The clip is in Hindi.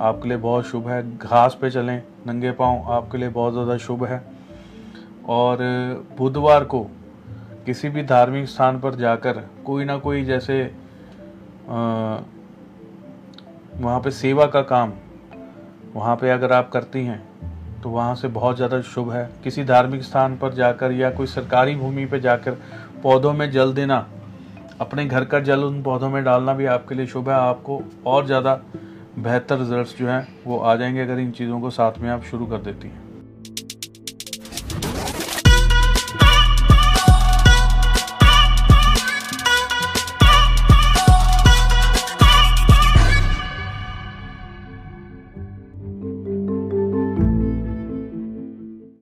आपके लिए बहुत शुभ है। घास पे चलें, नंगे पाँव आपके लिए बहुत ज़्यादा शुभ है। और बुधवार को किसी भी धार्मिक स्थान पर जाकर कोई ना कोई जैसे वहाँ पे सेवा का काम, वहाँ पे अगर आप करती हैं तो वहाँ से बहुत ज़्यादा शुभ है। किसी धार्मिक स्थान पर जाकर या कोई सरकारी भूमि पर जाकर पौधों में जल देना, अपने घर का जल उन पौधों में डालना भी आपके लिए शुभ है। आपको और ज़्यादा बेहतर रिजल्ट्स जो हैं, वो आ जाएँगे अगर इन चीज़ों को साथ में आप शुरू कर देती हैं।